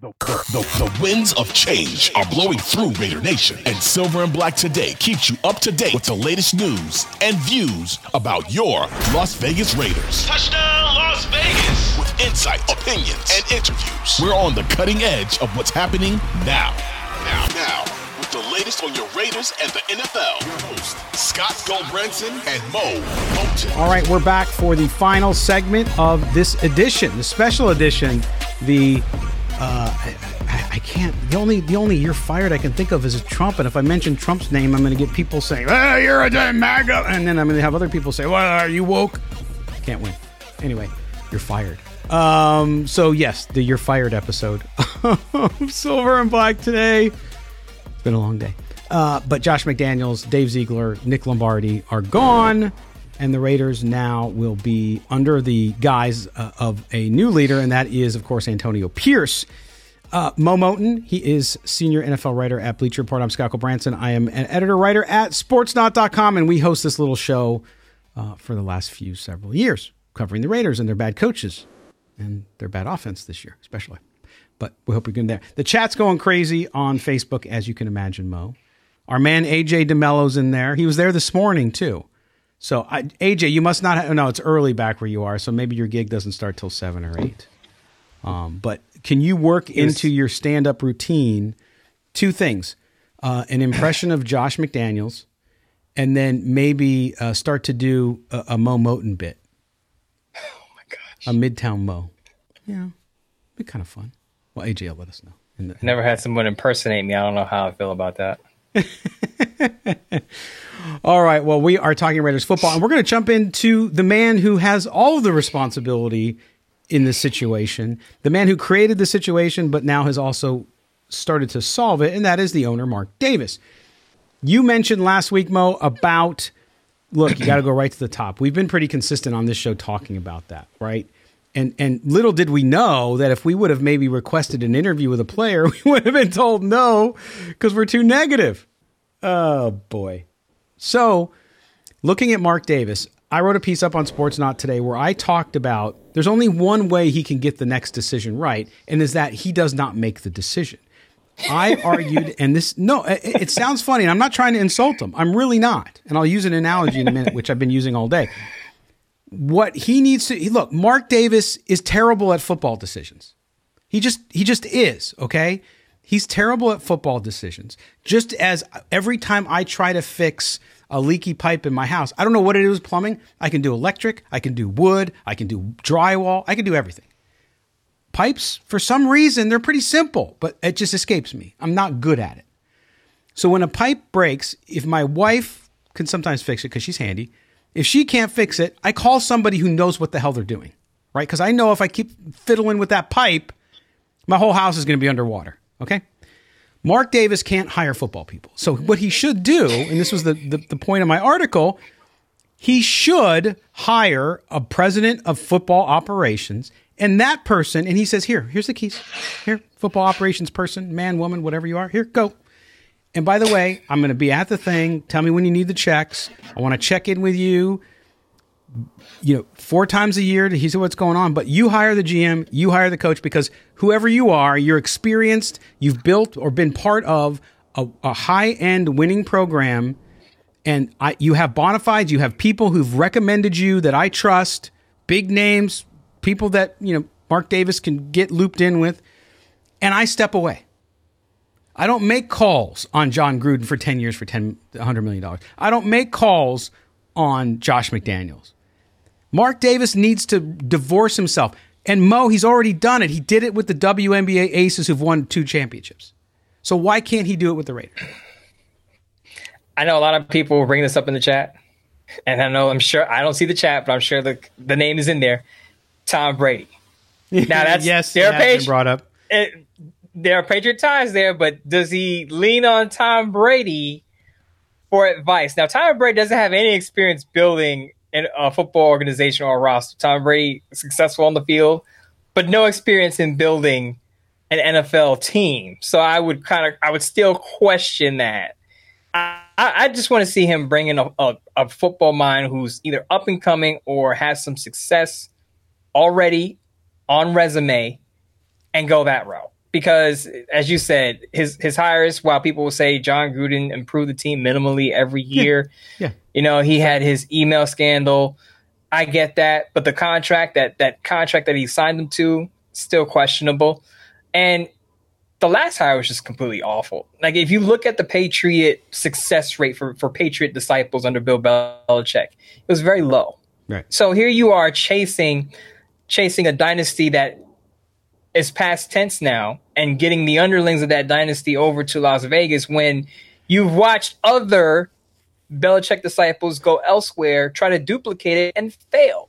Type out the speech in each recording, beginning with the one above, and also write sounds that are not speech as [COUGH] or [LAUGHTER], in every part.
The, the, the winds of change are blowing through Raider Nation, and Silver and Black Today keeps you up to date with the latest news and views about your Las Vegas Raiders. Touchdown, Las Vegas! With insight, opinions, and interviews. We're on the cutting edge of what's happening now. Now, now, with the latest on your Raiders and the NFL. Your host, Scott Gulbranson and Moe Moton. All right, we're back for the final segment of this edition, the special edition, the uh, I, I, can't. The only the only you're fired I can think of is Trump, and if I mention Trump's name, I'm going to get people saying, "Oh, you're a damn MAGA," and then I'm going to have other people say, "Well, are you woke?" Can't win. Anyway, you're fired. Um, so yes, the you're fired episode, [LAUGHS] Silver and Black today. It's been a long day, uh, but Josh McDaniels, Dave Ziegler, Mick Lombardi are gone and the Raiders now will be under the guise uh, of a new leader, and that is, of course, Antonio Pierce. Uh, Moe Moton, he is senior NFL writer at Bleacher Report. I'm Scott Branson. I am an editor writer at Sportsnaut.com, and we host this little show uh, for the last few several years, covering the Raiders and their bad coaches and their bad offense this year, especially. But we hope you're getting there. The chat's going crazy on Facebook, as you can imagine, Moe. Our man AJ DeMello's in there. He was there this morning too. So I, AJ, you must not. Have, no, it's early back where you are, so maybe your gig doesn't start till seven or eight. Um, but can you work into your stand-up routine two things: uh, an impression of Josh McDaniels, and then maybe uh, start to do a, a Moe Moton bit. Oh my gosh! A Midtown Moe. Yeah, be kind of fun. Well, AJ, will let us know. The, Never had someone impersonate me. I don't know how I feel about that. [LAUGHS] All right. Well, we are talking Raiders football, and we're going to jump into the man who has all of the responsibility in this situation, the man who created the situation, but now has also started to solve it, and that is the owner, Mark Davis. You mentioned last week, Moe, about look, you got to go right to the top. We've been pretty consistent on this show talking about that, right? And and little did we know that if we would have maybe requested an interview with a player, [LAUGHS] we would have been told no because we're too negative. Oh boy. So, looking at Mark Davis, I wrote a piece up on Sportsnaut today where I talked about there's only one way he can get the next decision right, and is that he does not make the decision. I [LAUGHS] argued, and this no, it, it, sounds funny, and I'm not trying to insult him. I'm really not, and I'll use an analogy in a minute, which I've been using all day. What he needs to look, Mark Davis is terrible at football decisions. He just he just is okay. He's terrible at football decisions. Just as every time I try to fix a leaky pipe in my house, I don't know what it is plumbing. I can do electric, I can do wood, I can do drywall, I can do everything. Pipes, for some reason, they're pretty simple, but it just escapes me. I'm not good at it. So when a pipe breaks, if my wife can sometimes fix it because she's handy, if she can't fix it, I call somebody who knows what the hell they're doing, right? Because I know if I keep fiddling with that pipe, my whole house is going to be underwater. Okay. Mark Davis can't hire football people. So what he should do, and this was the, the, the, point of my article, he should hire a president of football operations and that person, and he says, here, here's the keys. Here, football operations person, man, woman, whatever you are, here, go. And by the way, I'm going to be at the thing. Tell me when you need the checks. I want to check in with you. You know, four times a year to see what's going on. But you hire the GM, you hire the coach because whoever you are, you're experienced, you've built or been part of a, a high end winning program, and I, you have bona fides, you have people who've recommended you that I trust, big names, people that, you know, Mark Davis can get looped in with, and I step away. I don't make calls on Jon Gruden for 10 years for $10, $100 million. I don't make calls on Josh McDaniels. Mark Davis needs to divorce himself. And Moe, he's already done it. He did it with the WNBA Aces who've won two championships. So why can't he do it with the Raiders? I know a lot of people will bring this up in the chat. And I know I'm sure I don't see the chat, but I'm sure the the name is in there. Tom Brady. [LAUGHS] Now that's yes, their it page brought up. It, there are Patriot ties there, but does he lean on Tom Brady for advice? Now, Tom Brady doesn't have any experience building in a football organization or a roster. Tom Brady successful on the field, but no experience in building an NFL team. So I would kind of, I would still question that. I, I just want to see him bring in a, a, a football mind who's either up and coming or has some success already on resume and go that route. Because as you said, his his hires, while people will say Jon Gruden improved the team minimally every year, Yeah. You know, he had his email scandal. I get that, but the contract that that contract that he signed them to still questionable. And the last hire was just completely awful. Like if you look at the Patriot success rate for for Patriot disciples under Bill Belichick, it was very low. Right. So here you are chasing chasing a dynasty that is past tense now and getting the underlings of that dynasty over to Las Vegas when you've watched other Belichick disciples go elsewhere, try to duplicate it and fail.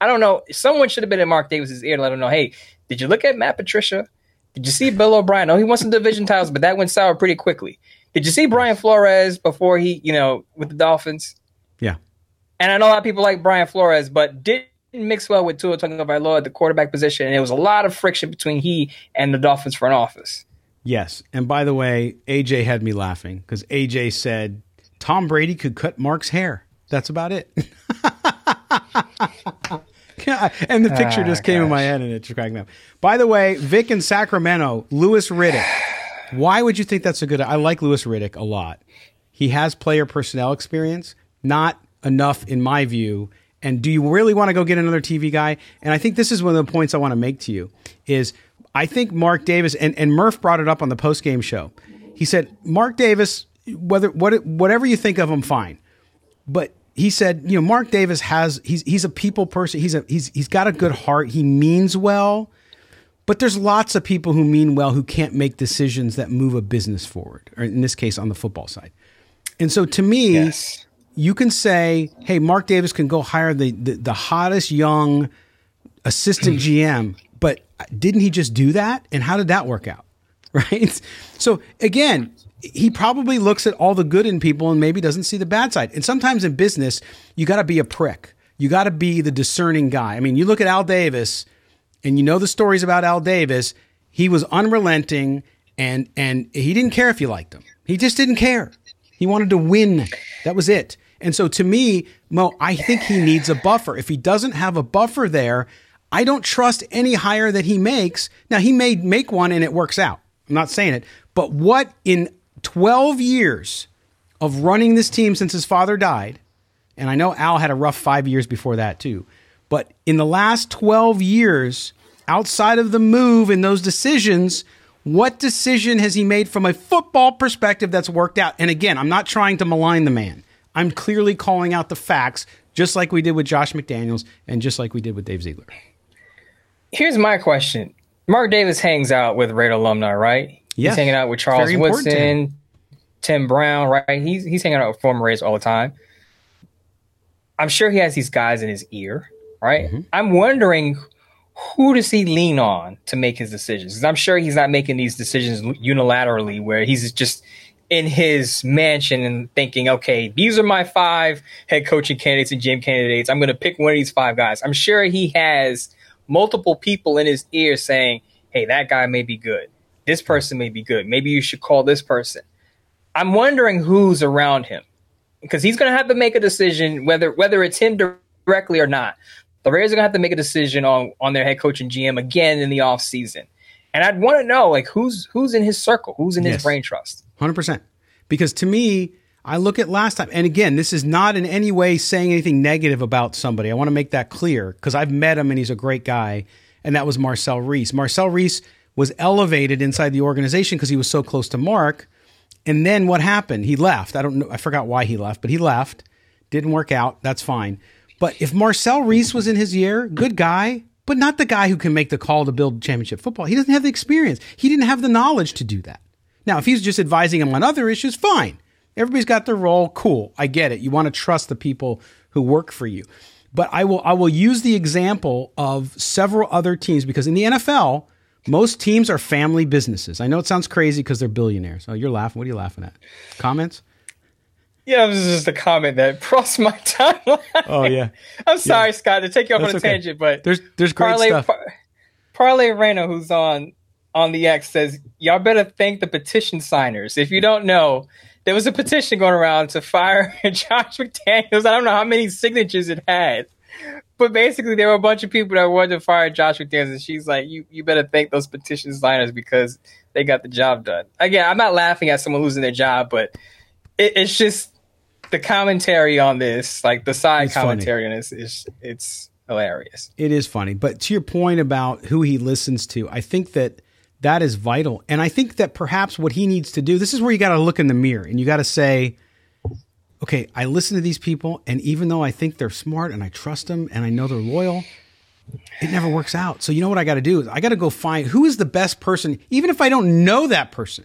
I don't know. Someone should have been in Mark Davis's ear to let him know, hey, did you look at Matt Patricia? Did you see Bill O'Brien? Oh, he won some division titles, but that went sour pretty quickly. Did you see Brian Flores before he, you know, with the Dolphins? Yeah. And I know a lot of people like Brian Flores, but didn't mix well with Tua Tagovailoa at the quarterback position, and it was a lot of friction between he and the Dolphins front office. Yes. And by the way, AJ had me laughing because AJ said Tom Brady could cut Mark's hair. That's about it. [LAUGHS] Yeah, and the picture Ah, just came in my head and it just cracked me up. By the way, Vic in Sacramento, Louis Riddick. Why would you think that's a good? I like Louis Riddick a lot. He has player personnel experience, not enough in my view. And do you really want to go get another TV guy? And I think this is one of the points I want to make to you is I think Mark Davis and, and Murph brought it up on the post game show. He said Mark Davis, whether what whatever you think of him, fine, but he said, you know, Mark Davis has he's he's a people person. He's a he's he's got a good heart. He means well, but there's lots of people who mean well who can't make decisions that move a business forward, or in this case, on the football side. And so, to me, Yes. you can say, hey, Mark Davis can go hire the the, the hottest young assistant GM, but didn't he just do that? And how did that work out? [LAUGHS] Right. So again, he probably looks at all the good in people and maybe doesn't see the bad side. And sometimes in business, you got to be a prick. You got to be the discerning guy. I mean, you look at Al Davis and you know the stories about Al Davis. He was unrelenting and and he didn't care if you liked him. He just didn't care. He wanted to win. That was it. And so to me, Moe, I think he needs a buffer. If he doesn't have a buffer there, I don't trust any hire that he makes. Now he may make one and it works out. I'm not saying it, but what in 12 years of running this team since his father died, and I know Al had a rough five years before that too, but in the last 12 years, outside of the move and those decisions, what decision has he made from a football perspective that's worked out? And again, I'm not trying to malign the man. I'm clearly calling out the facts, just like we did with Josh McDaniels and just like we did with Dave Ziegler. Here's my question. Mark Davis hangs out with Raider alumni, right? Yes. He's hanging out with Charles Very important to him. Woodson, Tim Brown, right? He's he's hanging out with former Raiders all the time. I'm sure he has these guys in his ear, right? Mm-hmm. I'm wondering who does he lean on to make his decisions? I'm sure he's not making these decisions unilaterally where he's just in his mansion and thinking, okay, these are my five head coaching candidates and GM candidates. I'm going to pick one of these five guys. I'm sure he has multiple people in his ear saying, hey, that guy may be good. This person may be good. Maybe you should call this person. I'm wondering who's around him because he's going to have to make a decision whether whether it's him directly or not, the Raiders are gonna have to make a decision on on their head coach and GM again in the offseason. And I'd want to know like who's who's in his circle, who's in yes. his brain trust. Hundred percent. Because to me, I look at last time, and again, this is not in any way saying anything negative about somebody. I want to make that clear because I've met him and he's a great guy, and that was Marcel Reese. Marcel Reese was elevated inside the organization because he was so close to Mark. And then what happened? He left. I don't know. I forgot why he left, but he left. Didn't work out. That's fine. But if Marcel Reese was in his year, good guy, but not the guy who can make the call to build championship football. He doesn't have the experience. He didn't have the knowledge to do that. Now, if he's just advising him on other issues, fine. Everybody's got their role. Cool. I get it. You want to trust the people who work for you. But I will I will use the example of several other teams because in the NFL, most teams are family businesses. I know it sounds crazy because they're billionaires. Oh, you're laughing. What are you laughing at? Comments? Yeah, this is just a comment that [LAUGHS] crossed my timeline. Oh yeah. [LAUGHS] I'm sorry, yeah. Scott, to take you off That's on a okay. tangent, but there's there's great Parlay, stuff. Par- Parlay Reyna, who's on on the X, says y'all better thank the petition signers. If you don't know, there was a petition going around to fire [LAUGHS] Josh McDaniels. I don't know how many signatures it had, but basically there were a bunch of people that wanted to fire Josh McDaniels, and she's like, "You you better thank those petition signers because they got the job done." Again, I'm not laughing at someone losing their job, but it, it's just the commentary on this, like the side it's commentary funny. on this, is it's hilarious. It is funny, but to your point about who he listens to, I think that that is vital. And I think that perhaps what he needs to do, this is where you got to look in the mirror and you got to say, okay, I listen to these people, and even though I think they're smart and I trust them and I know they're loyal, it never works out. So you know what I got to do is I got to go find who is the best person, even if I don't know that person.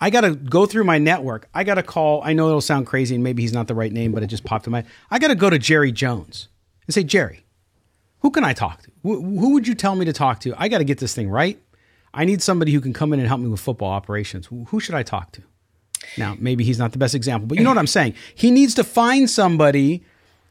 I got to go through my network. I got to call. I know it'll sound crazy, and maybe he's not the right name, but it just popped in my. I got to go to Jerry Jones and say, Jerry, who can I talk to? who would you tell me to talk to? I got to get this thing right. I need somebody who can come in and help me with football operations. Who should I talk to? Now, maybe he's not the best example, but you know what I'm saying. He needs to find somebody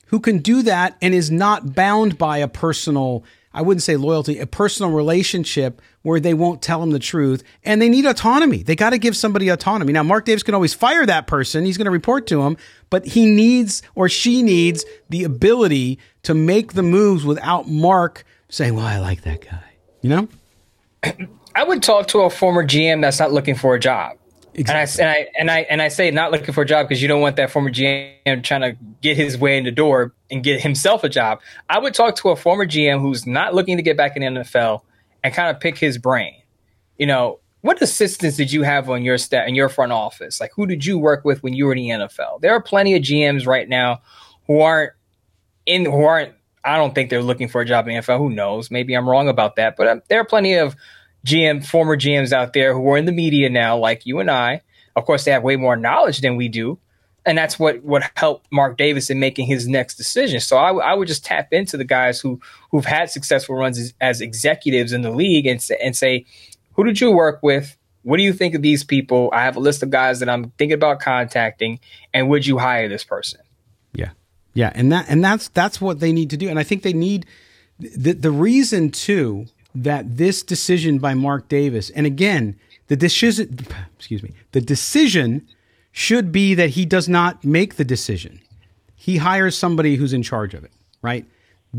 who can do that and is not bound by a personal, I wouldn't say loyalty, a personal relationship where they won't tell him the truth. And they need autonomy. They got to give somebody autonomy. Now, Mark Davis can always fire that person. He's going to report to him, but he needs or she needs the ability to make the moves without Mark saying, well, I like that guy. You know? I would talk to a former GM that's not looking for a job. Exactly. And I, and I and I and I say not looking for a job because you don't want that former GM trying to get his way in the door and get himself a job. I would talk to a former GM who's not looking to get back in the NFL and kind of pick his brain. You know, what assistants did you have on your staff in your front office? Like who did you work with when you were in the NFL? There are plenty of GMs right now who aren't in who aren't I don't think they're looking for a job in the NFL. Who knows? Maybe I'm wrong about that, but um, there are plenty of GM, former GMs out there who are in the media now, like you and I. Of course, they have way more knowledge than we do. And that's what what helped Mark Davis in making his next decision. So I, I would just tap into the guys who who've had successful runs as, as executives in the league and say, and say, who did you work with? What do you think of these people? I have a list of guys that I'm thinking about contacting, and would you hire this person? Yeah, yeah, and that and that's that's what they need to do. And I think they need the the reason too that this decision by Mark Davis, and again, the decision, excuse me, the decision should be that he does not make the decision. He hires somebody who's in charge of it, right?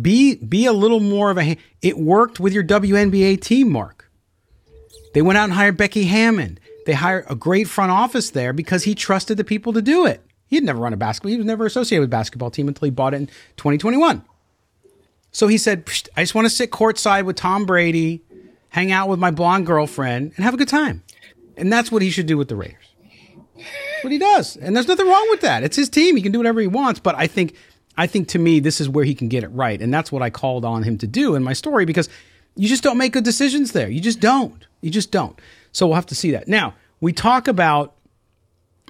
Be be a little more of a. It worked with your WNBA team, Mark. They went out and hired Becky Hammon. They hired a great front office there because he trusted the people to do it. He had never run a basketball. He was never associated with basketball team until he bought it in 2021. So he said, I just want to sit courtside with Tom Brady, hang out with my blonde girlfriend, and have a good time. And that's what he should do with the Raiders. What he does. And there's nothing wrong with that. It's his team. He can do whatever he wants. But I think I think to me, this is where he can get it right. And that's what I called on him to do in my story because you just don't make good decisions there. You just don't. You just don't. So we'll have to see that. Now, we talk about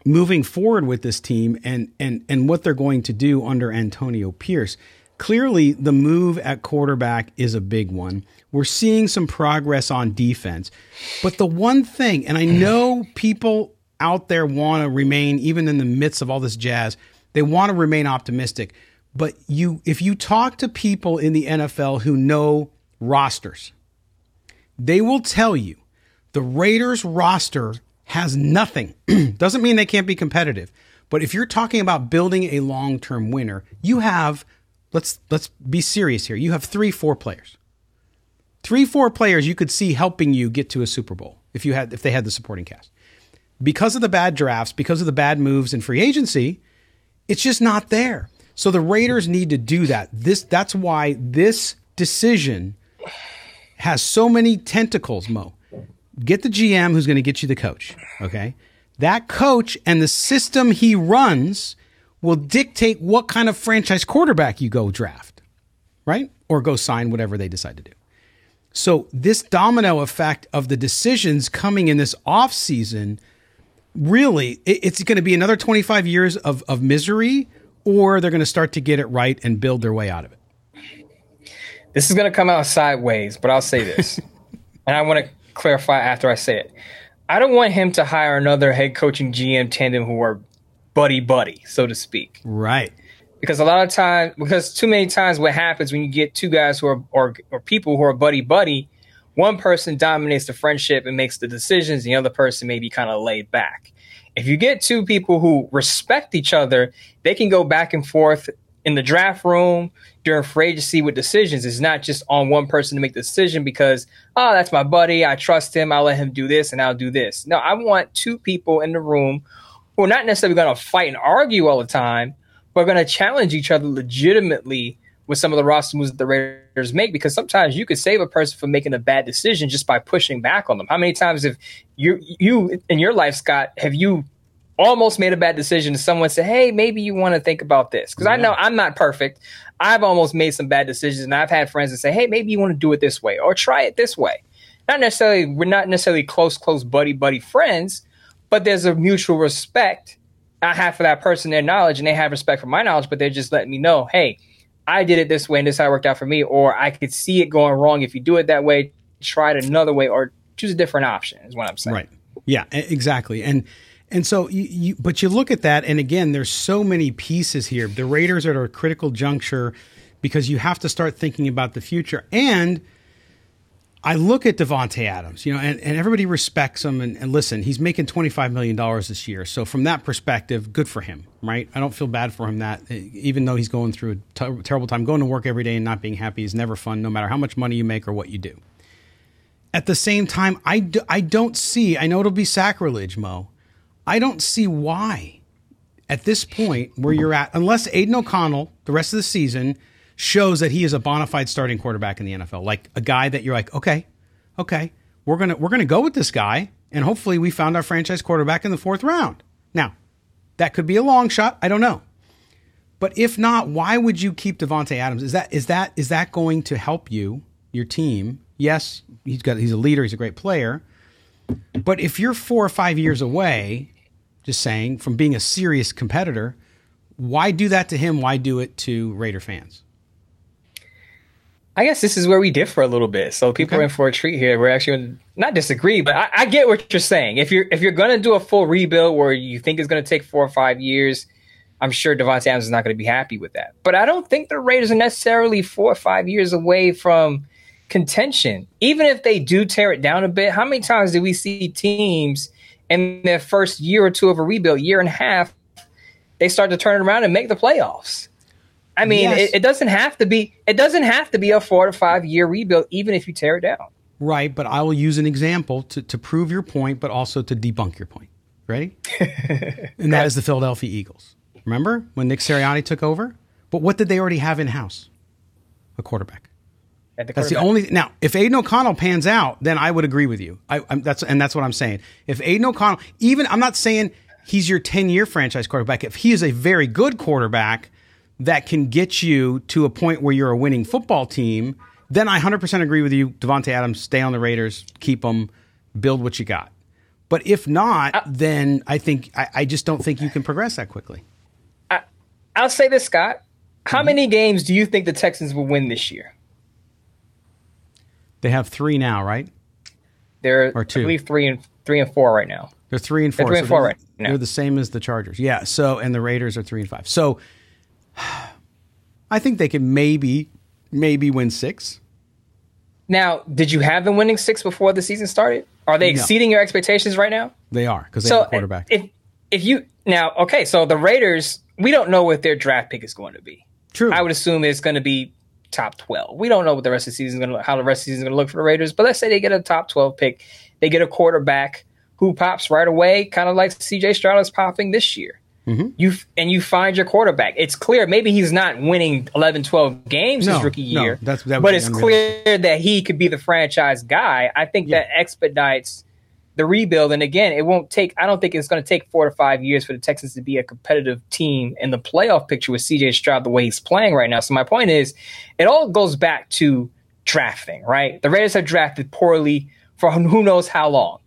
moving forward with this team and and and what they're going to do under Antonio Pierce. Clearly, the move at quarterback is a big one. We're seeing some progress on defense. But the one thing, and I know people out there want to remain, even in the midst of all this jazz, they want to remain optimistic. But you, if you talk to people in the NFL who know rosters, they will tell you the Raiders roster has nothing. [CLEARS THROAT] Doesn't mean they can't be competitive. But if you're talking about building a long term winner, you have let's let's be serious here. You have three, four players. Three, four players you could see helping you get to a Super Bowl if you had if they had the supporting cast. Because of the bad drafts, because of the bad moves in free agency, it's just not there. So the Raiders need to do that. This that's why this decision has so many tentacles, Moe. Get the GM who's going to get you the coach, okay? That coach and the system he runs will dictate what kind of franchise quarterback you go draft, right? Or go sign whatever they decide to do. So this domino effect of the decisions coming in this off season, really, it's going to be another 25 years of, of misery, or they're going to start to get it right and build their way out of it. This is going to come out sideways, but I'll say this, [LAUGHS] and I want to clarify after I say it. I don't want him to hire another head coaching GM tandem who are buddy buddy, so to speak. Right. Because a lot of times, because too many times, what happens when you get two guys who are or or people who are buddy buddy, one person dominates the friendship and makes the decisions, the other person may be kind of laid back. If you get two people who respect each other, they can go back and forth in the draft room during free agency with decisions. It's not just on one person to make the decision because, oh, that's my buddy. I trust him. I'll let him do this and I'll do this. No, I want two people in the room who are not necessarily going to fight and argue all the time, but going to challenge each other legitimately with some of the roster moves that the Raiders make because sometimes you could save a person from making a bad decision just by pushing back on them. How many times have you you in your life, Scott, have you almost made a bad decision and someone said, Hey, maybe you want to think about this? Because yeah. I know I'm not perfect. I've almost made some bad decisions and I've had friends that say, Hey, maybe you want to do it this way or try it this way. Not necessarily, we're not necessarily close, close buddy, buddy friends, but there's a mutual respect I have for that person, their knowledge, and they have respect for my knowledge, but they're just letting me know, Hey, I did it this way and this how it worked out for me, or I could see it going wrong if you do it that way, try it another way, or choose a different option, is what I'm saying. Right. Yeah, exactly. And and so you, you, but you look at that, and again, there's so many pieces here. The Raiders are at a critical juncture because you have to start thinking about the future. And I look at Davante Adams, you know, and, and everybody respects him. And, and listen, he's making $25 million this year. So from that perspective, good for him, right? I don't feel bad for him that eh, even though he's going through a t- terrible time, going to work every day and not being happy is never fun, no matter how much money you make or what you do. At the same time, I, do, I don't see, I know it'll be sacrilege, Moe. I don't see why at this point where you're at, unless Aidan O'Connell, the rest of the season, shows that he is a bona fide starting quarterback in the NFL, like a guy that you're like, okay, okay, we're gonna we're gonna go with this guy, and hopefully we found our franchise quarterback in the fourth round. Now, that could be a long shot. I don't know. But if not, why would you keep Davante Adams? Is that is that is that going to help you, your team? Yes, he's got he's a leader, he's a great player. But if you're four or five years away just saying, from being a serious competitor. Why do that to him? Why do it to Raider fans? I guess this is where we differ a little bit. So people okay. are in for a treat here. We're actually not disagree, but I, I get what you're saying. If you're if you're going to do a full rebuild where you think it's going to take four or five years, I'm sure Davante Adams is not going to be happy with that. But I don't think the Raiders are necessarily four or five years away from contention. Even if they do tear it down a bit, how many times do we see teams in their first year or two of a rebuild, year and a half, they start to turn it around and make the playoffs. I mean, yes. it, it, doesn't have to be it doesn't have to be a four to five year rebuild, even if you tear it down. Right, but I will use an example to, to prove your point, but also to debunk your point. Ready? [LAUGHS] and that is the Philadelphia Eagles. Remember when Nick Sirianni took over? But what did they already have in house? A quarterback. The that's the only now. If Aidan O'Connell pans out, then I would agree with you. i'm that's and that's what I'm saying. If Aidan O'Connell, even I'm not saying he's your 10 year franchise quarterback. If he is a very good quarterback that can get you to a point where you're a winning football team, then I 100% agree with you. Davante Adams, stay on the Raiders, keep them, build what you got. But if not, uh, then I think I, I, just don't think you can progress that quickly. I, will say this, Scott. How mm-hmm. many games do you think the Texans will win this year? They have three now, right? They're or two. I believe three and three and four right now. They're three and four. They're three and so four right now. They're the same as the Chargers. Yeah. So and the Raiders are three and five. So [SIGHS] I think they can maybe maybe win six. Now, did you have them winning six before the season started? Are they exceeding no. your expectations right now? They are because they so have a quarterback. If if you now okay, so the Raiders, we don't know what their draft pick is going to be. True. I would assume it's going to be top 12. We don't know what the rest of the season is going to how the rest of the season is going to look for the Raiders, but let's say they get a top 12 pick. They get a quarterback who pops right away, kind of like CJ Stroud is popping this year. Mm-hmm. You and you find your quarterback. It's clear maybe he's not winning 11, 12 games no, his rookie year, no, that's, that but it's clear that he could be the franchise guy. I think yeah. that expedites the rebuild. And again, it won't take. I don't think it's going to take four to five years for the Texans to be a competitive team in the playoff picture with CJ Stroud the way he's playing right now. So my point is, it all goes back to drafting. Right, the Raiders have drafted poorly for who knows how long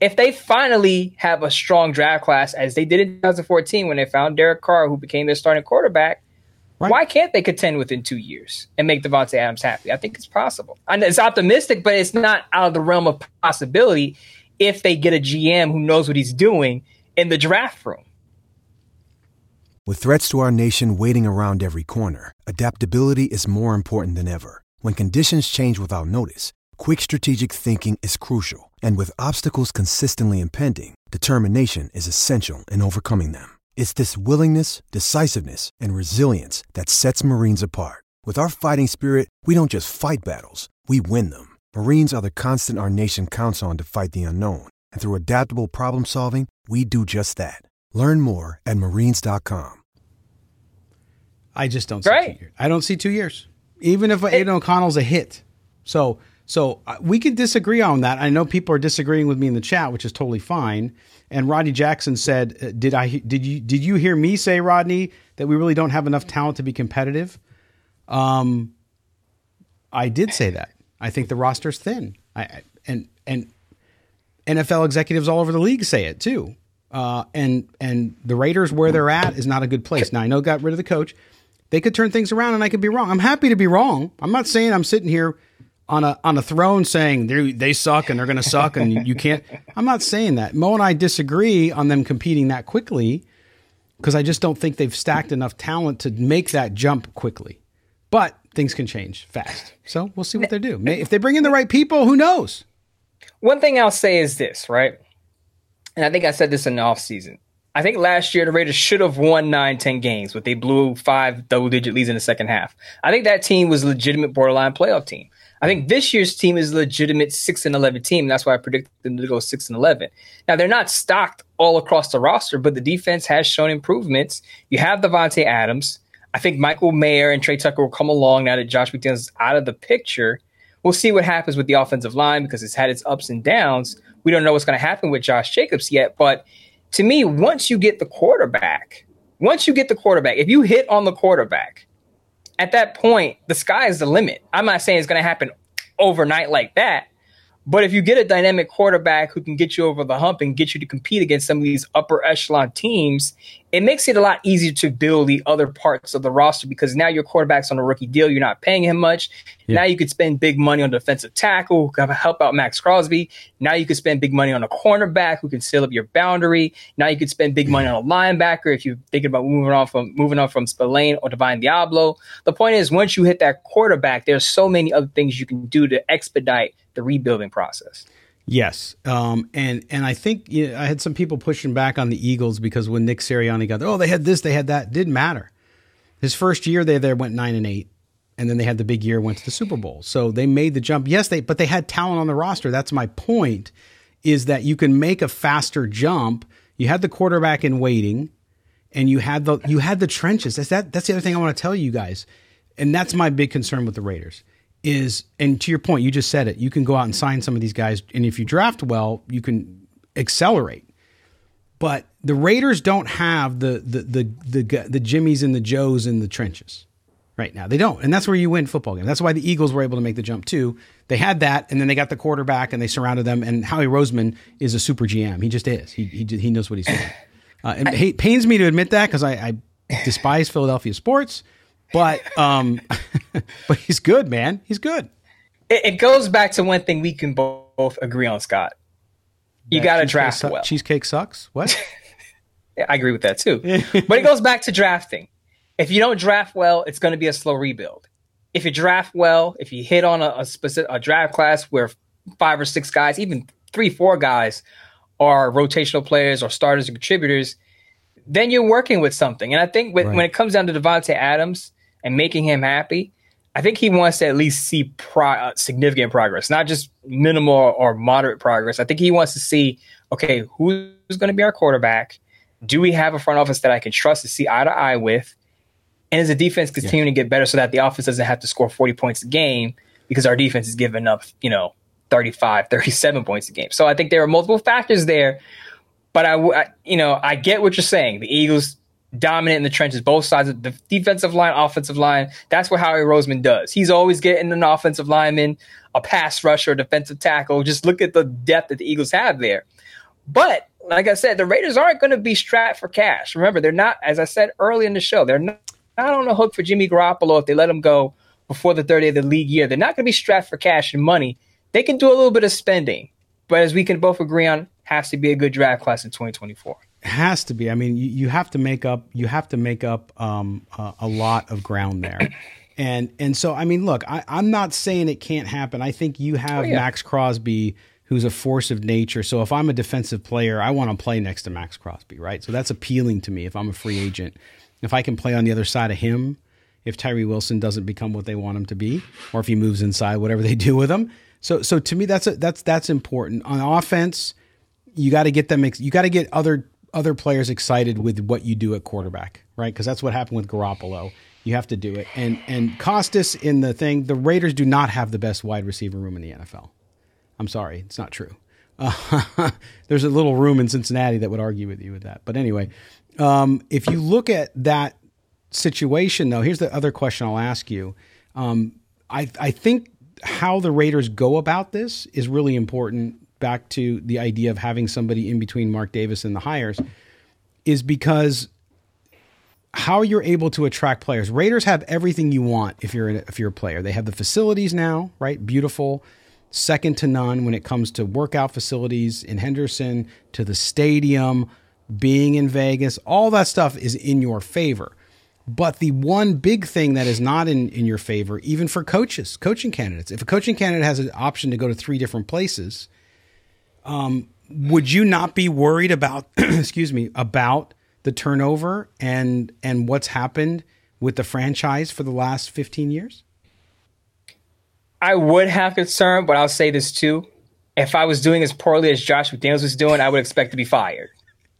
if they finally have a strong draft class as they did in 2014 when they found Derek Carr, who became their starting quarterback, right. why can't they contend within two years and make Davante Adams happy? I think it's possible. And it's optimistic, but it's not out of the realm of possibility if they get a GM who knows what he's doing in the draft room. With threats to our nation waiting around every corner, adaptability is more important than ever. When conditions change without notice, quick strategic thinking is crucial. And with obstacles consistently impending, determination is essential in overcoming them. It's this willingness, decisiveness, and resilience that sets Marines apart. With our fighting spirit, we don't just fight battles, we win them. Marines are the constant our nation counts on to fight the unknown. And through adaptable problem solving, we do just that. Learn more at marines.com. I just don't see right. two years. I don't see two years. Even if Aidan O'Connell's a hit. So so uh, we can disagree on that. I know people are disagreeing with me in the chat, which is totally fine. And Rodney Jackson said, uh, "Did I did you did you hear me say, Rodney, that we really don't have enough talent to be competitive?" Um, I did say that. I think the roster's thin. I and and NFL executives all over the league say it too. Uh, and and the Raiders where they're at is not a good place. Now I know got rid of the coach. They could turn things around, and I could be wrong. I'm happy to be wrong. I'm not saying I'm sitting here on a on a throne saying they they suck and they're going to suck and you can't. I'm not saying that. Mo and I disagree on them competing that quickly because I just don't think they've stacked enough talent to make that jump quickly. But things can change fast, so we'll see what they do. If they bring in the right people, who knows? One thing I'll say is this, right? And I think I said this in the offseason. I think last year the Raiders should have won nine, ten games, but they blew five double digit leads in the second half. I think that team was a legitimate borderline playoff team. I think this year's team is a legitimate six and eleven team. That's why I predicted them to go six and eleven. Now they're not stocked all across the roster, but the defense has shown improvements. You have Davante Adams. I think Michael Mayer and Tre Tucker will come along now that Josh McDaniels is out of the picture. We'll see what happens with the offensive line because it's had its ups and downs. We don't know what's going to happen with Josh Jacobs yet, but to me, once you get the quarterback, once you get the quarterback, if you hit on the quarterback, at that point, the sky is the limit. I'm not saying it's going to happen overnight like that, but if you get a dynamic quarterback who can get you over the hump and get you to compete against some of these upper echelon teams, it makes it a lot easier to build the other parts of the roster because now your quarterback's on a rookie deal. You're not paying him much. Yeah. Now you could spend big money on defensive tackle who can help out Maxx Crosby. Now you could spend big money on a cornerback who can seal up your boundary. Now you could spend big money on a linebacker if you're thinking about moving on from moving on from Spillane or Divine Deablo. The point is, once you hit that quarterback, there's so many other things you can do to expedite the rebuilding process. Yes, um, and and I think you know, I had some people pushing back on the Eagles because when Nick Sirianni got there, oh they had this, they had that, didn't matter. His first year they there went nine and eight, and then they had the big year, went to the Super Bowl. So they made the jump. Yes, they but they had talent on the roster. That's my point. Is that you can make a faster jump. You had the quarterback in waiting, and you had the you had the trenches. That's that. That's the other thing I want to tell you guys, and that's my big concern with the Raiders is, and to your point, you just said it. You can go out and sign some of these guys, and if you draft well, you can accelerate. But the Raiders don't have the the the the, the Jimmies and the Joes in the trenches right now. They don't, and that's where you win football games. That's why the Eagles were able to make the jump too. They had that, and then they got the quarterback, and they surrounded them. And Howie Roseman is a super GM. He just is. He he, he knows what he's doing. Uh, it pains me to admit that because I, I despise Philadelphia sports but um, [LAUGHS] but he's good, man. He's good. It, it, goes back to one thing we can both agree on, Scott. You got to draft su- well. Cheesecake sucks. What? [LAUGHS] [LAUGHS] I agree with that too. but it goes back to drafting. If you don't draft well, it's going to be a slow rebuild. If you draft well, if you hit on a, a specific a draft class where five or six guys, even three, four guys, are rotational players or starters and contributors, then you're working with something. And I think with, right. when it comes down to Davante Adams, and making him happy, I think he wants to at least see pro- uh, significant progress, not just minimal or moderate progress. I think he wants to see, okay, who's going to be our quarterback? Do we have a front office that I can trust to see eye to eye with? And is the defense continuing yeah. to get better so that the offense doesn't have to score 40 points a game because our defense is giving up, you know, 35, 37 points a game. So I think there are multiple factors there. But I, I you know, I get what you're saying. The Eagles dominant in the trenches, both sides of the defensive line, offensive line. That's what Howie Roseman does. He's always getting an offensive lineman, a pass rusher, a defensive tackle. Just look at the depth that the Eagles have there. But like I said, the Raiders aren't going to be strapped for cash. Remember, they're not, as I said early in the show, they're not, not on the hook for Jimmy Garoppolo if they let him go before the 30th of the league year. They're not going to be strapped for cash and money. They can do a little bit of spending, but as we can both agree on, has to be a good draft class in 2024 has to be. I mean, you, you have to make up. You have to make up um, a, a, lot of ground there, [COUGHS] and and so I mean, look, I, am not saying it can't happen. I think you have oh, yeah. Maxx Crosby, who's a force of nature. So if I'm a defensive player, I want to play next to Maxx Crosby, right? So that's appealing to me. If I'm a free agent, if I can play on the other side of him, if Tyree Wilson doesn't become what they want him to be, or if he moves inside, whatever they [LAUGHS] do with him. So so to me, that's a, that's that's important on offense. You got to get them. You got to get other other players excited with what you do at quarterback, right? Because that's what happened with Garoppolo. You have to do it. And and Costas in the thing, the Raiders do not have the best wide receiver room in the NFL. I'm sorry, it's not true. Uh, [LAUGHS] there's a little room in Cincinnati that would argue with you with that. But anyway, um, if you look at that situation, though, here's the other question I'll ask you. Um, I I think how the Raiders go about this is really important back to the idea of having somebody in between Mark Davis and the hires is because how you're able to attract players. Raiders have everything you want if you're a, if you're a player. They have the facilities now, right? Beautiful, second to none when it comes to workout facilities in Henderson, to the stadium, being in Vegas. All that stuff is in your favor. But the one big thing that is not in, in your favor, even for coaches, coaching candidates, if a coaching candidate has an option to go to three different places, um, would you not be worried about, [CLEARS THROAT] excuse me, about the turnover and and what's happened with the franchise for the last 15 years? I would have concern, but I'll say this too. If I was doing as poorly as Josh McDaniels was doing, I would expect to be fired.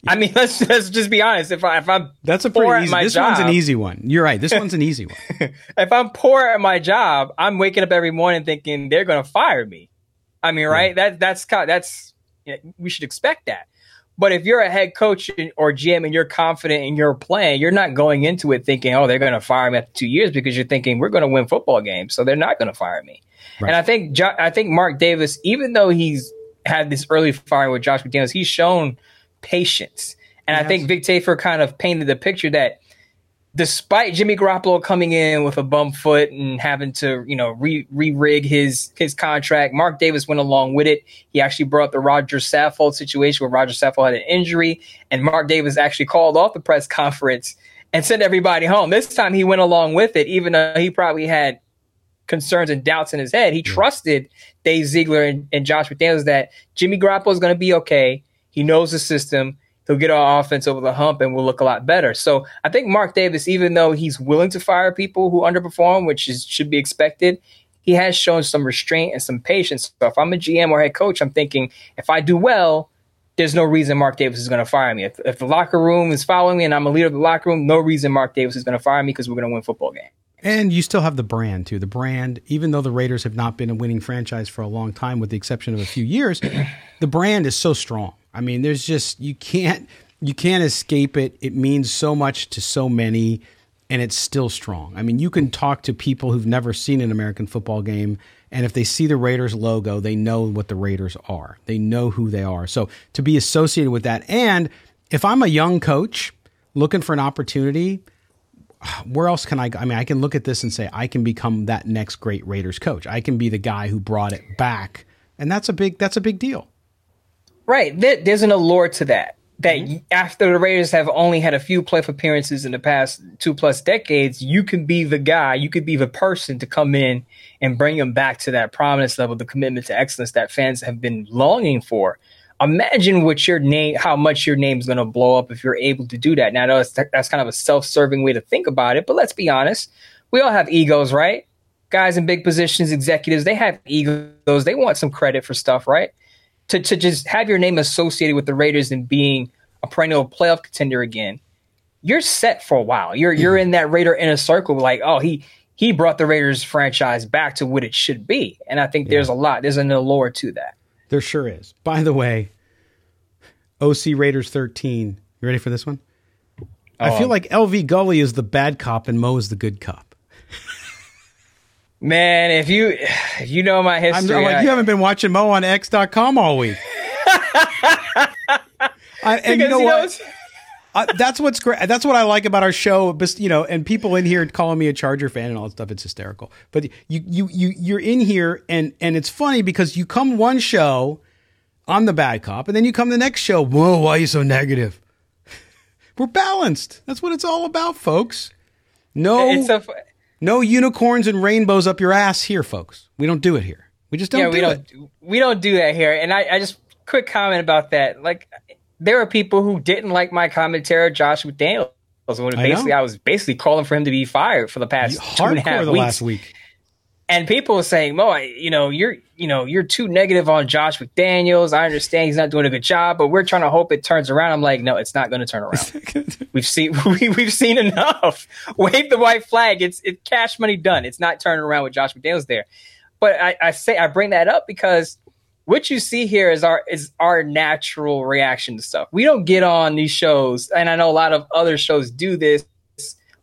[LAUGHS] I mean, let's let's just be honest. If I if I'm that's a pretty easy. This job, one's an easy one. You're right. This one's an easy one. [LAUGHS] if I'm poor at my job, I'm waking up every morning thinking they're going to fire me. I mean, right? Yeah. That that's that's we should expect that. But if you're a head coach or GM and you're confident in your plan, you're not going into it thinking, "Oh, they're going to fire me after two years," because you're thinking we're going to win football games, so they're not going to fire me. Right. And I think I think Mark Davis, even though he's had this early firing with Josh McDaniels, he's shown patience. And yes. I think Vic Tafur kind of painted the picture that despite Jimmy Garoppolo coming in with a bum foot and having to, you know, re rig his his contract, Mark Davis went along with it. He actually brought up the Rodger Saffold situation where Rodger Saffold had an injury, and Mark Davis actually called off the press conference and sent everybody home. This time he went along with it, even though he probably had concerns and doubts in his head. He trusted Dave Ziegler and, and Josh McDaniels that Jimmy Garoppolo is going to be okay. He knows the system he'll get our offense over the hump and we'll look a lot better. So I think Mark Davis, even though he's willing to fire people who underperform, which is, should be expected, he has shown some restraint and some patience. So if I'm a GM or head coach, I'm thinking if I do well, there's no reason Mark Davis is going to fire me. If, if, the locker room is following me and I'm a leader of the locker room, no reason Mark Davis is going to fire me because we're going to win football games. And you still have the brand too. The brand, even though the Raiders have not been a winning franchise for a long time, with the exception of a few years, [CLEARS THROAT] the brand is so strong. I mean, there's just you can't you can't escape it. It means so much to so many, and it's still strong. I mean, you can talk to people who've never seen an American football game, and if they see the Raiders logo, they know what the Raiders are. They know who they are. So to be associated with that, and if I'm a young coach looking for an opportunity, where else can I? I mean, I can look at this and say I can become that next great Raiders coach. I can be the guy who brought it back, and that's a big that's a big deal. Right. There's an allure to that that mm-hmm. after the Raiders have only had a few playoff appearances in the past two plus decades, you can be the guy, you could be the person to come in and bring them back to that prominence level, the commitment to excellence that fans have been longing for. Imagine what your name, how much your name is going to blow up if you're able to do that. Now, that's, that's kind of a self-serving way to think about it, but let's be honest. we all have egos, right? Guys in big positions, executives, they have egos. They want some credit for stuff, right? To to just have your name associated with the Raiders and being a perennial playoff contender again, you're set for a while. You're you're mm-hmm. in that Raider inner circle, like, oh, he he brought the Raiders franchise back to what it should be. And I think yeah. there's a lot, there's an allure to that. There sure is. By the way, OC Raiders 13. You ready for this one? Oh, I feel um, like LV Gully is the bad cop and Moe is the good cop. Man, if you if you know my history, I'm, I'm like, you haven't been watching Moe on X.com all week. [LAUGHS] I, and you know what? uh, [LAUGHS] that's what's great. That's what I like about our show. But you know, and people in here calling me a Charger fan and all that stuff. It's hysterical. But you you you you're in here, and and it's funny because you come one show, I'm the bad cop, and then you come the next show. Whoa, why are you so negative? [LAUGHS] We're balanced. That's what it's all about, folks. No, it's a, no unicorns and rainbows up your ass here, folks. We don't do it here. We just don't. Yeah, do we don't. It. We don't do that here. And I, I just quick comment about that. Like there are people who didn't like my commentary, Josh McDaniels. When basically I, I, was basically calling for him to be fired for the past two and a half weeks. last week. And people were saying, "Moe, you know, you're, you know, you're too negative on Josh McDaniels. I understand he's not doing a good job, but we're trying to hope it turns around." I'm like, "No, it's not going to turn around. [LAUGHS] we've seen, [LAUGHS] we, we've seen enough. [LAUGHS] Wave the white flag. It's it's cash money done. It's not turning around with Josh McDaniels there." But I, I say I bring that up because what you see here is our is our natural reaction to stuff. We don't get on these shows, and I know a lot of other shows do this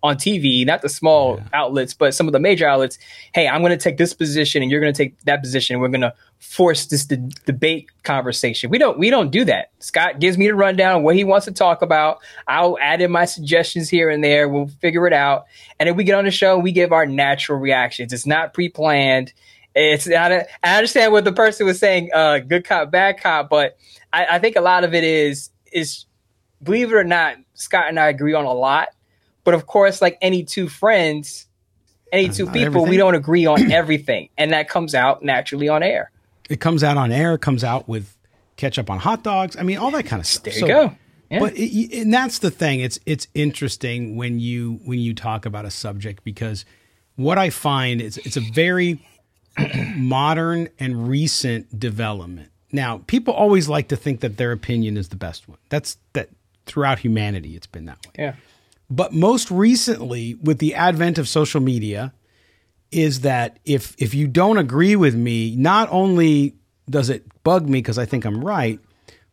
on TV, not the small yeah. outlets, but some of the major outlets. Hey, I'm going to take this position, and you're going to take that position. And we're going to force this de- debate conversation. We don't we don't do that. Scott gives me the rundown of what he wants to talk about. I'll add in my suggestions here and there. We'll figure it out, and then we get on the show. We give our natural reactions. It's not pre planned. It's not a, I understand what the person was saying, uh, good cop, bad cop, but I, I think a lot of it is is believe it or not, Scott and I agree on a lot. But of course, like any two friends, any two people, everything. we don't agree on [CLEARS THROAT] everything. And that comes out naturally on air. It comes out on air, comes out with ketchup on hot dogs. I mean, all that kind of stuff. There you so, go. Yeah. But it, and that's the thing. It's it's interesting when you when you talk about a subject because what I find is it's a very [CLEARS THROAT] modern and recent development. Now, people always like to think that their opinion is the best one. That's that throughout humanity, it's been that way. Yeah. But most recently, with the advent of social media, is that if if you don't agree with me, not only does it bug me because I think I'm right,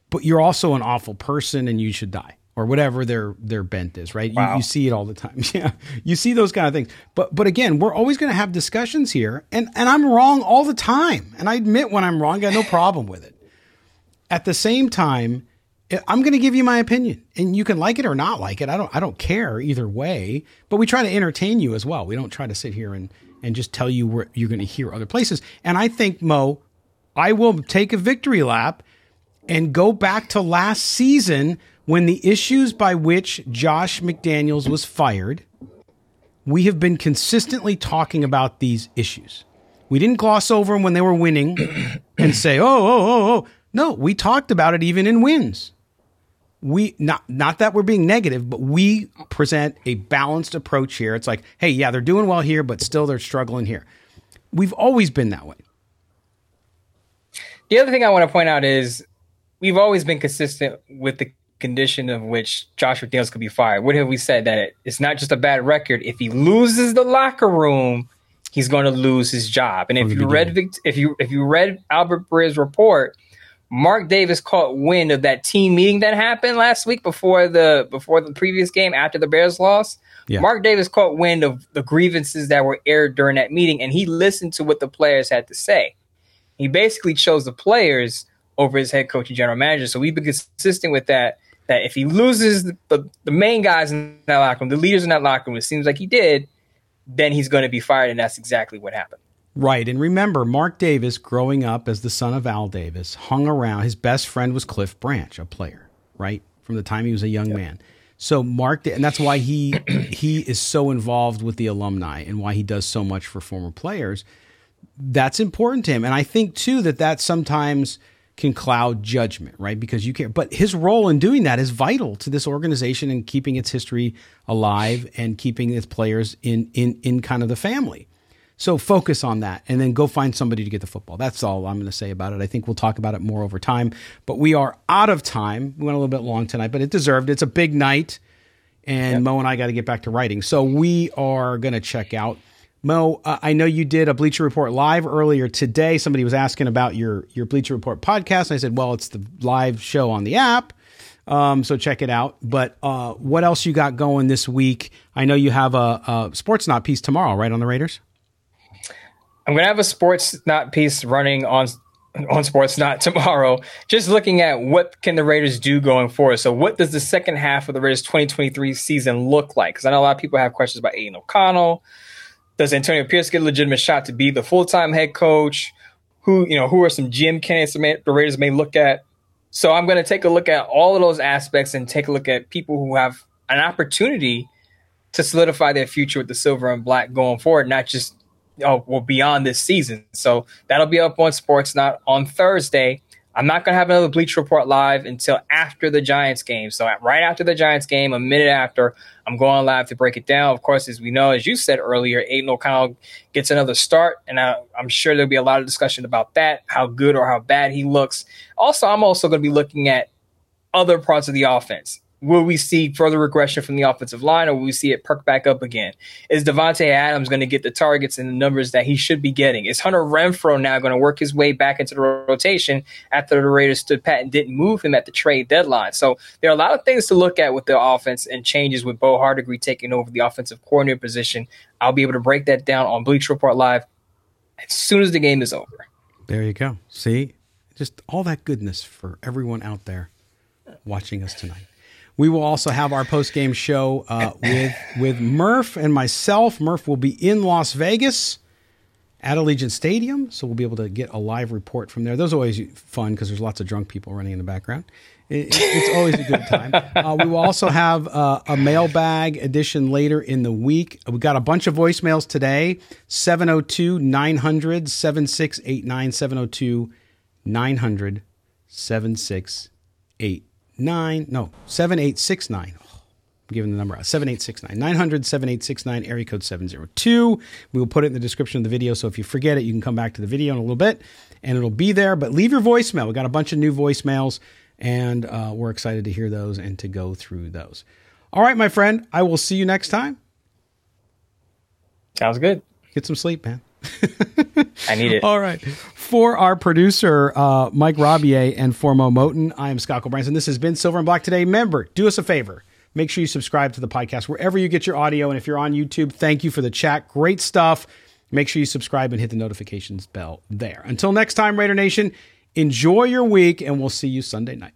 but you're also an awful person and you should die or whatever their their bent is, right? Wow. You, you, see it all the time. [LAUGHS] Yeah, you see those kind of things. But but again, we're always going to have discussions here, and and I'm wrong all the time, and I admit when I'm wrong. I got no problem with it. At the same time, I'm going to give you my opinion, and you can like it or not like it. I don't I don't care either way. But we try to entertain you as well. We don't try to sit here and and just tell you where you're going to hear other places. And I think Moe, I will take a victory lap and go back to last season when the issues by which Josh McDaniels was fired, we have been consistently talking about these issues. We didn't gloss over them when they were winning and say, "Oh, oh, oh, oh." No, we talked about it even in wins. We not not that we're being negative, but we present a balanced approach here. It's like, "Hey, yeah, they're doing well here, but still they're struggling here." We've always been that way. The other thing I want to point out is we've always been consistent with the condition of which Josh McDaniels could be fired. What have we said that it's not just a bad record? If he loses the locker room, he's going to lose his job. And if you read if you if you read Albert Breer's report, Mark Davis caught wind of that team meeting that happened last week before the before the previous game after the Bears lost. Yeah. Mark Davis caught wind of the grievances that were aired during that meeting, and he listened to what the players had to say. He basically chose the players over his head coach and general manager. So we've been consistent with that that if he loses the, the, the, main guys in that locker room, the leaders in that locker room, it seems like he did, then he's going to be fired. And that's exactly what happened. Right. And remember, Mark Davis, growing up as the son of Al Davis, hung around. His best friend was Cliff Branch, a player, right? From the time he was a young yep. man. So Mark, and that's why he [CLEARS THROAT] he is so involved with the alumni and why he does so much for former players. That's important to him, and I think too that that sometimes can cloud judgment, right? Because you can't, but his role in doing that is vital to this organization and keeping its history alive and keeping its players in, in, in kind of the family. So focus on that and then go find somebody to get the football. That's all I'm going to say about it. I think we'll talk about it more over time, but we are out of time. We went a little bit long tonight, but it deserved. It's a big night and yep. Moe and I got to get back to writing. So we are going to check out Moe, uh, I know you did a Bleacher Report live earlier today. Somebody was asking about your your Bleacher Report podcast, and I said, "Well, it's the live show on the app, um, so check it out." But uh, what else you got going this week? I know you have a, a Not piece tomorrow, right on the Raiders. I'm gonna have a Sportsnaut piece running on on Sportsnaut tomorrow. Just looking at what can the Raiders do going forward. So, what does the second half of the Raiders 2023 season look like? Because I know a lot of people have questions about Aidan O'Connell does Antonio Pierce get a legitimate shot to be the full time head coach? Who you know who are some GM candidates the Raiders may look at? So I'm going to take a look at all of those aspects and take a look at people who have an opportunity to solidify their future with the silver and black going forward, not just oh well beyond this season. So that'll be up on Sportsnaut on Thursday. I'm not going to have another Bleacher Report live until after the Giants game. So right after the Giants game, a minute after, I'm going live to break it down. Of course, as we know, as you said earlier, Aidan O'Connell gets another start, and I, am sure there'll be a lot of discussion about that, how good or how bad he looks. Also, I'm also going to be looking at other parts of the offense will we see further regression from the offensive line, or will we see it perk back up again? Is Davante Adams going to get the targets and the numbers that he should be getting? Is Hunter Renfrow now going to work his way back into the rotation after the Raiders stood pat and didn't move him at the trade deadline? So there are a lot of things to look at with the offense and changes with Bo Hardegree taking over the offensive coordinator position. I'll be able to break that down on Bleacher Report Live as soon as the game is over. There you go. See, just all that goodness for everyone out there watching us tonight. We will also have our post game show uh, with with Murph and myself. Murph will be in Las Vegas at Allegiant Stadium, so we'll be able to get a live report from there. Those are always fun because there's lots of drunk people running in the background. It, it's always a good time. Uh, we will also have uh, a mailbag edition later in the week. We got a bunch of voicemails today 702 900 7689. 702 900 7689 nine, no, 7869. I'm giving the number out 7869 900 7869, area code 702. We will put it in the description of the video. So if you forget it, you can come back to the video in a little bit and it'll be there. But leave your voicemail. We got a bunch of new voicemails and uh, we're excited to hear those and to go through those. All right, my friend, I will see you next time. Sounds good. Get some sleep, man. I need it. [LAUGHS] All right. For our producer, uh, Mike Robier, and for Moe Moton, I am Scott Branson. This has been Silver and Black today. Remember, do us a favor. Make sure you subscribe to the podcast wherever you get your audio. And if you're on YouTube, thank you for the chat. Great stuff. Make sure you subscribe and hit the notifications bell there. Until next time, Raider Nation, enjoy your week, and we'll see you Sunday night.